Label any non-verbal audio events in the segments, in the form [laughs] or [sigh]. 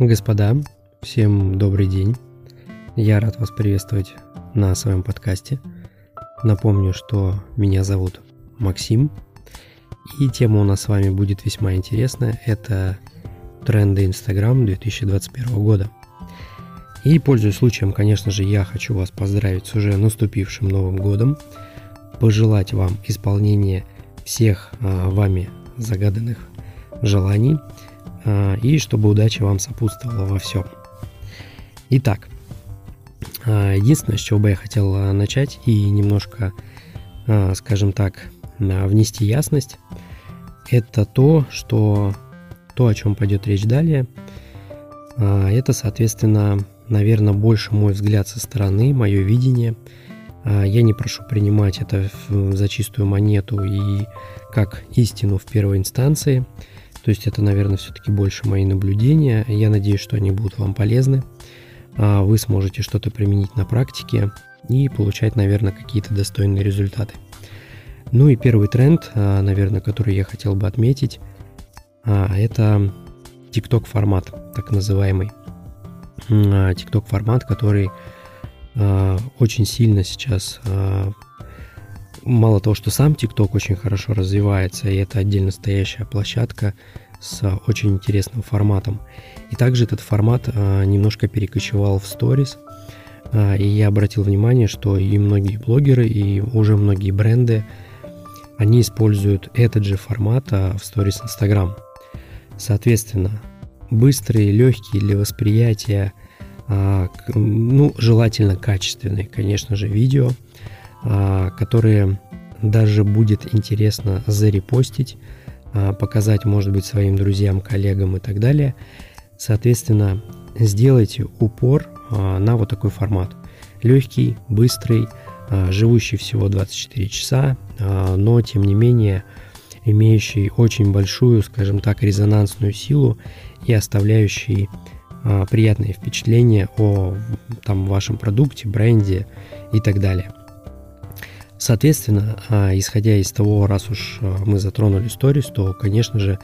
Господа, всем добрый день. Я рад вас приветствовать на своем подкасте. Напомню, что меня зовут Максим, и тема у нас с вами будет весьма интересная. Это тренды Instagram 2021 года. И, пользуясь случаем, конечно же, я хочу вас поздравить с уже наступившим Новым годом, пожелать вам исполнения всех а, вами загаданных желаний – и чтобы удача вам сопутствовала во всем. Итак, а, единственное, с чего бы я хотел а, начать и немножко, скажем так, внести ясность, это то, что то, о чем пойдет речь далее, это, соответственно, наверное, больше мой взгляд со стороны, мое видение. Я не прошу принимать это за чистую монету и как истину в первой инстанции – то есть это, наверное, все-таки больше мои наблюдения. Я надеюсь, что они будут вам полезны. А вы сможете что-то применить на практике и получать, наверное, какие-то достойные результаты. Ну и первый тренд, а, наверное, который я хотел бы отметить, а, это TikTok формат, так называемый. TikTok формат, который очень сильно сейчас мало того, что сам TikTok очень хорошо развивается, и это отдельно стоящая площадка с очень интересным форматом. И также этот формат а, немножко перекочевал в сторис, а, и я обратил внимание, что и многие блогеры, и уже многие бренды, они используют этот же формат а, в сторис Instagram. Соответственно, быстрые, легкие для восприятия, ну, желательно качественные, конечно же, видео – которые даже будет интересно зарепостить, а, показать, может быть, своим друзьям, коллегам и так далее. Соответственно, сделайте упор а, на вот такой формат. Легкий, быстрый, живущий всего 24 часа, но тем не менее имеющий очень большую, скажем так, резонансную силу и оставляющий приятные впечатления о там, вашем продукте, бренде и так далее. Соответственно, а, исходя из того, раз уж а, мы затронули сторис, то, конечно же,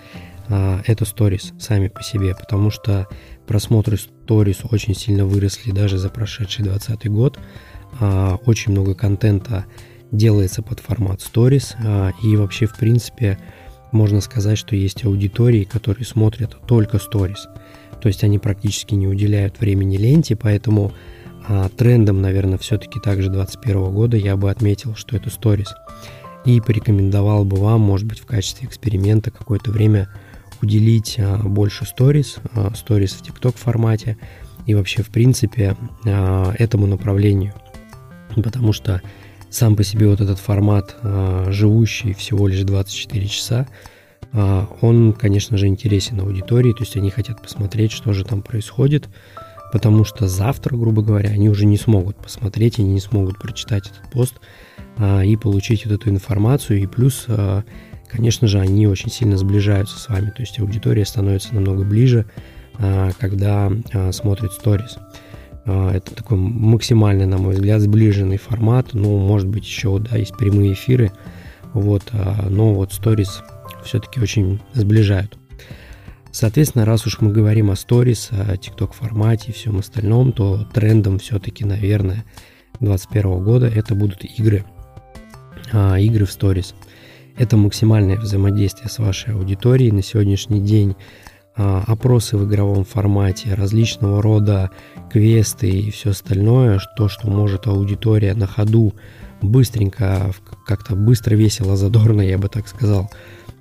а, это сторис сами по себе, потому что просмотры сторис очень сильно выросли даже за прошедший 2020 год. Очень много контента делается под формат сторис, и вообще, в принципе, можно сказать, что есть аудитории, которые смотрят только сторис. То есть они практически не уделяют времени ленте, поэтому трендом, наверное, все-таки также 2021 года я бы отметил, что это сторис. И порекомендовал бы вам, может быть, в качестве эксперимента какое-то время уделить а, больше сторис, сторис в TikTok формате и вообще, в принципе, а, этому направлению. Потому что сам по себе вот этот формат, а, живущий всего лишь 24 часа, а, он, конечно же, интересен аудитории, то есть они хотят посмотреть, что же там происходит, потому что завтра, грубо говоря, они уже не смогут посмотреть, они не смогут прочитать этот пост а, и получить вот эту информацию. И плюс, а, конечно же, они очень сильно сближаются с вами, то есть аудитория становится намного ближе, а, когда а, смотрит сторис. А, это такой максимальный, на мой взгляд, сближенный формат. Ну, может быть, еще, да, есть прямые эфиры, вот, а, но вот сторис все-таки очень сближают. Соответственно, раз уж мы говорим о сторис, о TikTok формате и всем остальном, то трендом все-таки, наверное, 2021 года это будут игры. А, игры в сторис. Это максимальное взаимодействие с вашей аудиторией. На сегодняшний день а, опросы в игровом формате, различного рода квесты и все остальное, то, что может аудитория на ходу быстренько, как-то быстро, весело, задорно, я бы так сказал,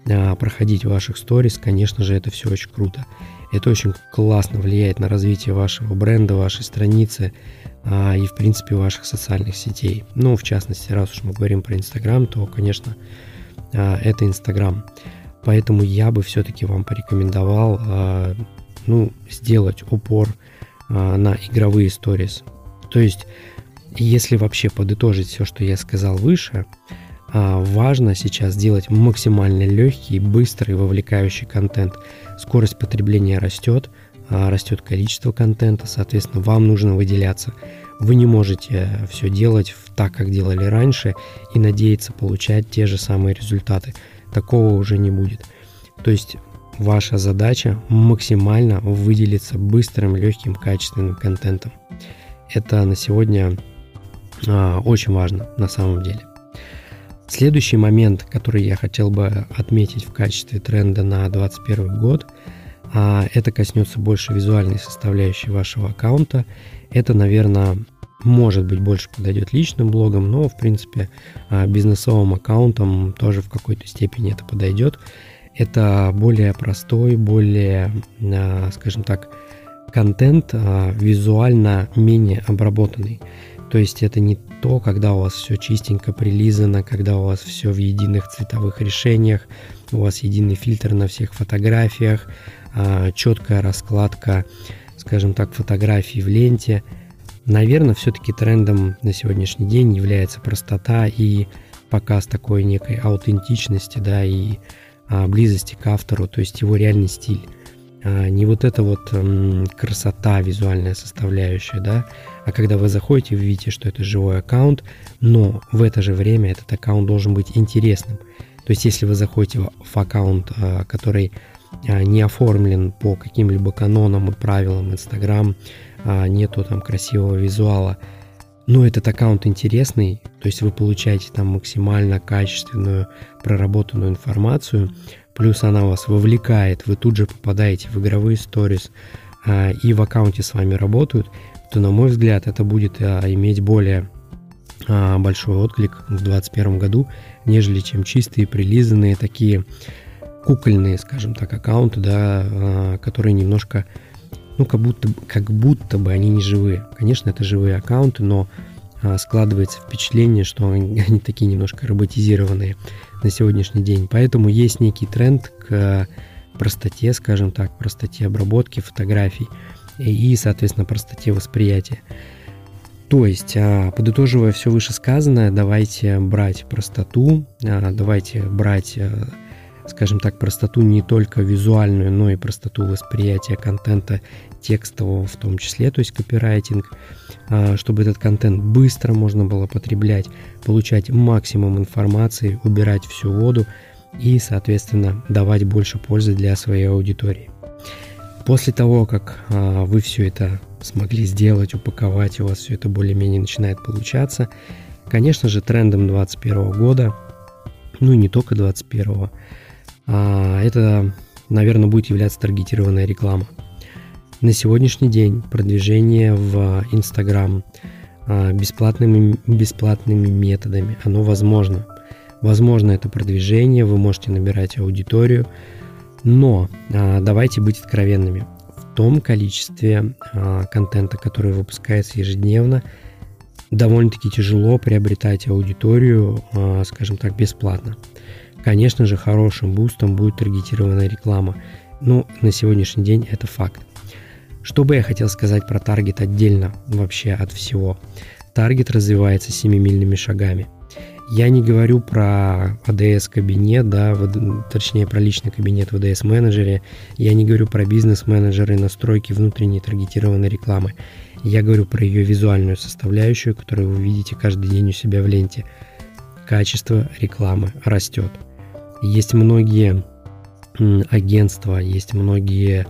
а, проходить ваших сторис, конечно же, это все очень круто. Это очень классно влияет на развитие вашего бренда, вашей страницы а, и, в принципе, ваших социальных сетей. Ну, в частности, раз уж мы говорим про Инстаграм, то, конечно, а, это Инстаграм. Поэтому я бы все-таки вам порекомендовал, а, ну, сделать упор а, на игровые сторис. То есть, если вообще подытожить все, что я сказал выше, важно сейчас делать максимально легкий, быстрый, вовлекающий контент. Скорость потребления растет, а, растет количество контента, соответственно, вам нужно выделяться. Вы не можете все делать так, как делали раньше, и надеяться получать те же самые результаты. Такого уже не будет. То есть ваша задача максимально выделиться быстрым, легким, качественным контентом. Это на сегодня а, очень важно на самом деле. Следующий момент, который я хотел бы отметить в качестве тренда на 2021 год, а, это коснется больше визуальной составляющей вашего аккаунта. Это, наверное, может быть, больше подойдет личным блогам, но, в принципе, а, бизнесовым аккаунтам тоже в какой-то степени это подойдет. Это более простой, более, а, скажем так, контент визуально менее обработанный. То есть это не то, когда у вас все чистенько прилизано, когда у вас все в единых цветовых решениях, у вас единый фильтр на всех фотографиях, а, четкая раскладка, скажем так, фотографий в ленте. Наверное, все-таки трендом на сегодняшний день является простота и показ такой некой аутентичности, да, и а, близости к автору, то есть его реальный стиль. А, не вот эта вот красота, визуальная составляющая, да, а когда вы заходите, вы видите, что это живой аккаунт, но в это же время этот аккаунт должен быть интересным. То есть если вы заходите в аккаунт, а, который а, не оформлен по каким-либо канонам и правилам Instagram, нету там красивого визуала, но этот аккаунт интересный, то есть вы получаете там максимально качественную, проработанную информацию, плюс она вас вовлекает, вы тут же попадаете в игровые сторис, и в аккаунте с вами работают, то, на мой взгляд, это будет а, иметь более а, большой отклик в 2021 году, нежели чем чистые, прилизанные такие кукольные, скажем так, аккаунты, да, а, которые немножко, ну, как будто, как будто бы они не живые. Конечно, это живые аккаунты, но складывается впечатление, что они, [laughs] они такие немножко роботизированные на сегодняшний день. Поэтому есть некий тренд к простоте, скажем так, простоте обработки фотографий и, соответственно, простоте восприятия. То есть, а, подытоживая все вышесказанное, давайте брать простоту, а, давайте брать, а, скажем так, простоту не только визуальную, но и простоту восприятия контента текстового в том числе, то есть копирайтинг, чтобы этот контент быстро можно было потреблять, получать максимум информации, убирать всю воду и, соответственно, давать больше пользы для своей аудитории. После того, как а, вы все это смогли сделать, упаковать, у вас все это более-менее начинает получаться, конечно же, трендом 2021 года, ну и не только 2021, а, это, наверное, будет являться таргетированная реклама. На сегодняшний день продвижение в Instagram а, бесплатными, бесплатными методами, оно возможно. Возможно это продвижение, вы можете набирать аудиторию, но а, давайте быть откровенными. В том количестве а, контента, который выпускается ежедневно, довольно-таки тяжело приобретать аудиторию, а, скажем так, бесплатно. Конечно же, хорошим бустом будет таргетированная реклама. Ну, на сегодняшний день это факт. Что бы я хотел сказать про таргет отдельно вообще от всего? Таргет развивается семимильными шагами – я не говорю про ADS кабинет, да, точнее про личный кабинет в ADS менеджере. Я не говорю про бизнес-менеджеры, настройки внутренней таргетированной рекламы. Я говорю про ее визуальную составляющую, которую вы видите каждый день у себя в ленте. Качество рекламы растет. Есть многие агентства, есть многие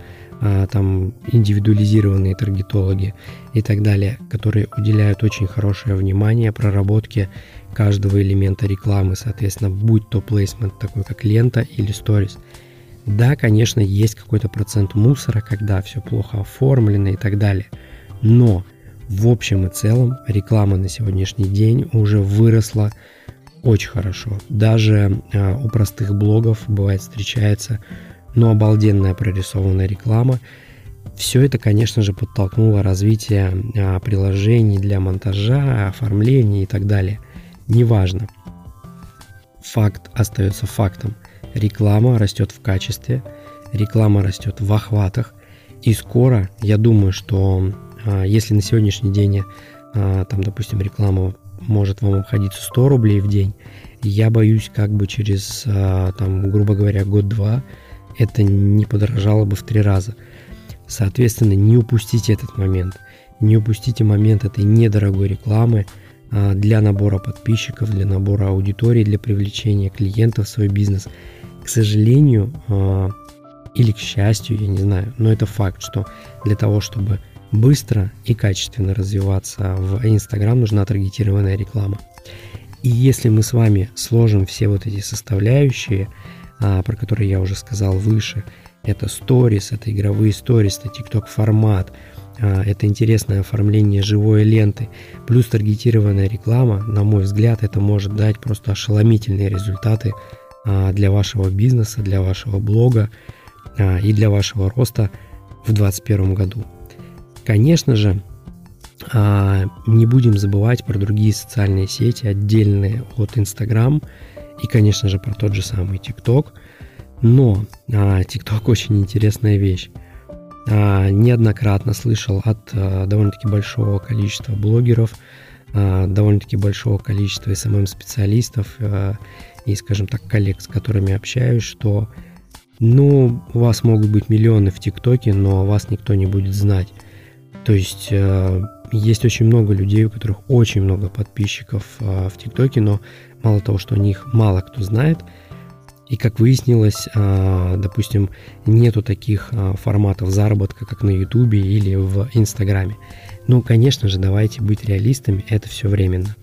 там индивидуализированные таргетологи и так далее, которые уделяют очень хорошее внимание проработке каждого элемента рекламы, соответственно, будь то плейсмент такой, как лента или сторис. Да, конечно, есть какой-то процент мусора, когда все плохо оформлено и так далее. Но в общем и целом реклама на сегодняшний день уже выросла очень хорошо. Даже э, у простых блогов бывает встречается, но обалденная прорисованная реклама. Все это, конечно же, подтолкнуло развитие э, приложений для монтажа, оформления и так далее – неважно. Факт остается фактом. Реклама растет в качестве, реклама растет в охватах. И скоро, я думаю, что а, если на сегодняшний день, а, там, допустим, реклама может вам обходиться 100 рублей в день, я боюсь, как бы через, а, там, грубо говоря, год-два это не подорожало бы в три раза. Соответственно, не упустите этот момент. Не упустите момент этой недорогой рекламы – а, для набора подписчиков, для набора аудитории, для привлечения клиентов в свой бизнес. К сожалению, а, или к счастью, я не знаю, но это факт, что для того, чтобы быстро и качественно развиваться в Instagram, нужна таргетированная реклама. И если мы с вами сложим все вот эти составляющие, про которые я уже сказал выше, это сторис, это игровые сторис, это TikTok формат, а, это интересное оформление живой ленты, плюс таргетированная реклама, на мой взгляд, это может дать просто ошеломительные результаты а, для вашего бизнеса, для вашего блога и для вашего роста в 2021 году. Конечно же, не будем забывать про другие социальные сети, отдельные от Instagram и, конечно же, про тот же самый TikTok. Но TikTok [laughs] очень интересная вещь. Неоднократно слышал от довольно-таки большого количества блогеров, довольно-таки большого количества SMM-специалистов и, скажем так, коллег, с которыми общаюсь, что ну, у вас могут быть миллионы в ТикТоке, но вас никто не будет знать. То есть есть очень много людей, у которых очень много подписчиков а, в ТикТоке, но мало того, что о них мало кто знает, и как выяснилось, а, допустим, нету таких а, форматов заработка, как на Ютубе или в Инстаграме. Ну, конечно же, давайте быть реалистами, это все временно.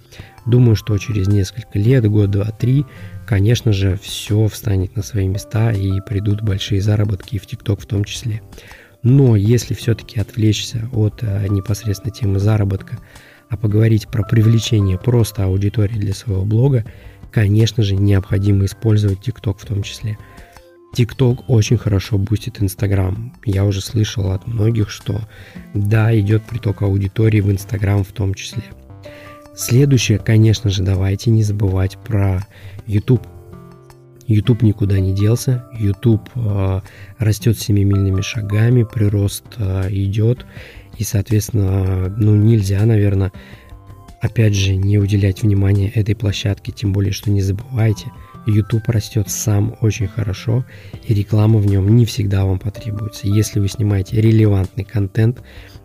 Думаю, что через несколько лет, год, два, три, конечно же, все встанет на свои места и придут большие заработки в ТикТок в том числе. Но если все-таки отвлечься от э, непосредственно темы заработка, а поговорить про привлечение просто аудитории для своего блога, конечно же, необходимо использовать TikTok в том числе. TikTok очень хорошо бустит Instagram. Я уже слышал от многих, что да, идет приток аудитории в Instagram в том числе. Следующее, конечно же, давайте не забывать про YouTube. YouTube никуда не делся, YouTube э, растет семимильными шагами, прирост э, идет, и, соответственно, ну, нельзя, наверное, опять же, не уделять внимания этой площадке, тем более, что не забывайте, YouTube растет сам очень хорошо, и реклама в нем не всегда вам потребуется. Если вы снимаете релевантный контент,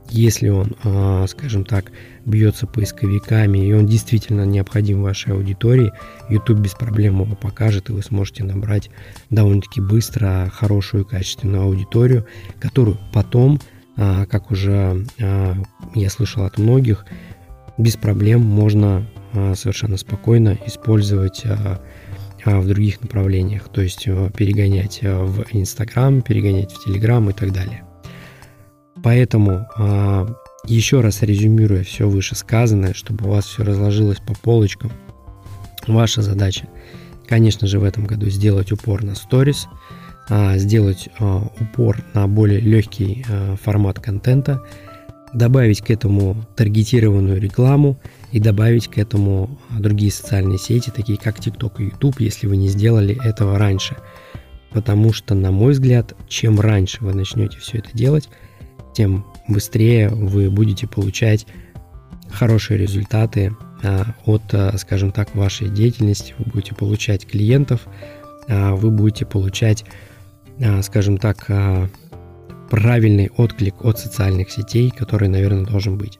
если он, а, скажем так, бьется поисковиками и он действительно необходим вашей аудитории, YouTube без проблем его покажет, и вы сможете набрать довольно-таки быстро хорошую качественную аудиторию, которую потом, как уже а, я слышал от многих, без проблем можно совершенно спокойно использовать в других направлениях, то есть перегонять в Инстаграм, перегонять в Телеграм и так далее. Поэтому а, еще раз резюмируя все вышесказанное, чтобы у вас все разложилось по полочкам, ваша задача, конечно же, в этом году сделать упор на сторис, а, сделать а, упор на более легкий формат контента, добавить к этому таргетированную рекламу и добавить к этому другие социальные сети, такие как TikTok и YouTube, если вы не сделали этого раньше. Потому что, на мой взгляд, чем раньше вы начнете все это делать, тем быстрее вы будете получать хорошие результаты а, от, а, скажем так, вашей деятельности, вы будете получать клиентов, а, вы будете получать, скажем так, правильный отклик от социальных сетей, который, наверное, должен быть.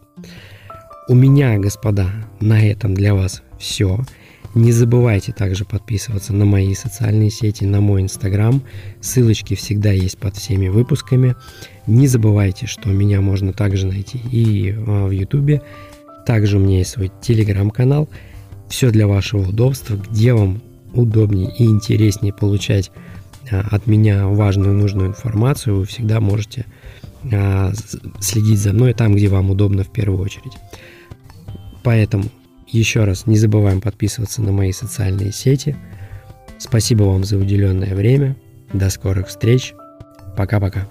У меня, господа, на этом для вас все. Не забывайте также подписываться на мои социальные сети, на мой инстаграм. Ссылочки всегда есть под всеми выпусками. Не забывайте, что меня можно также найти и а, в ютубе. Также у меня есть свой телеграм-канал. Все для вашего удобства, где вам удобнее и интереснее получать а, от меня важную нужную информацию, вы всегда можете а, следить за мной там, где вам удобно в первую очередь. Поэтому еще раз не забываем подписываться на мои социальные сети. Спасибо вам за уделенное время. До скорых встреч. Пока-пока.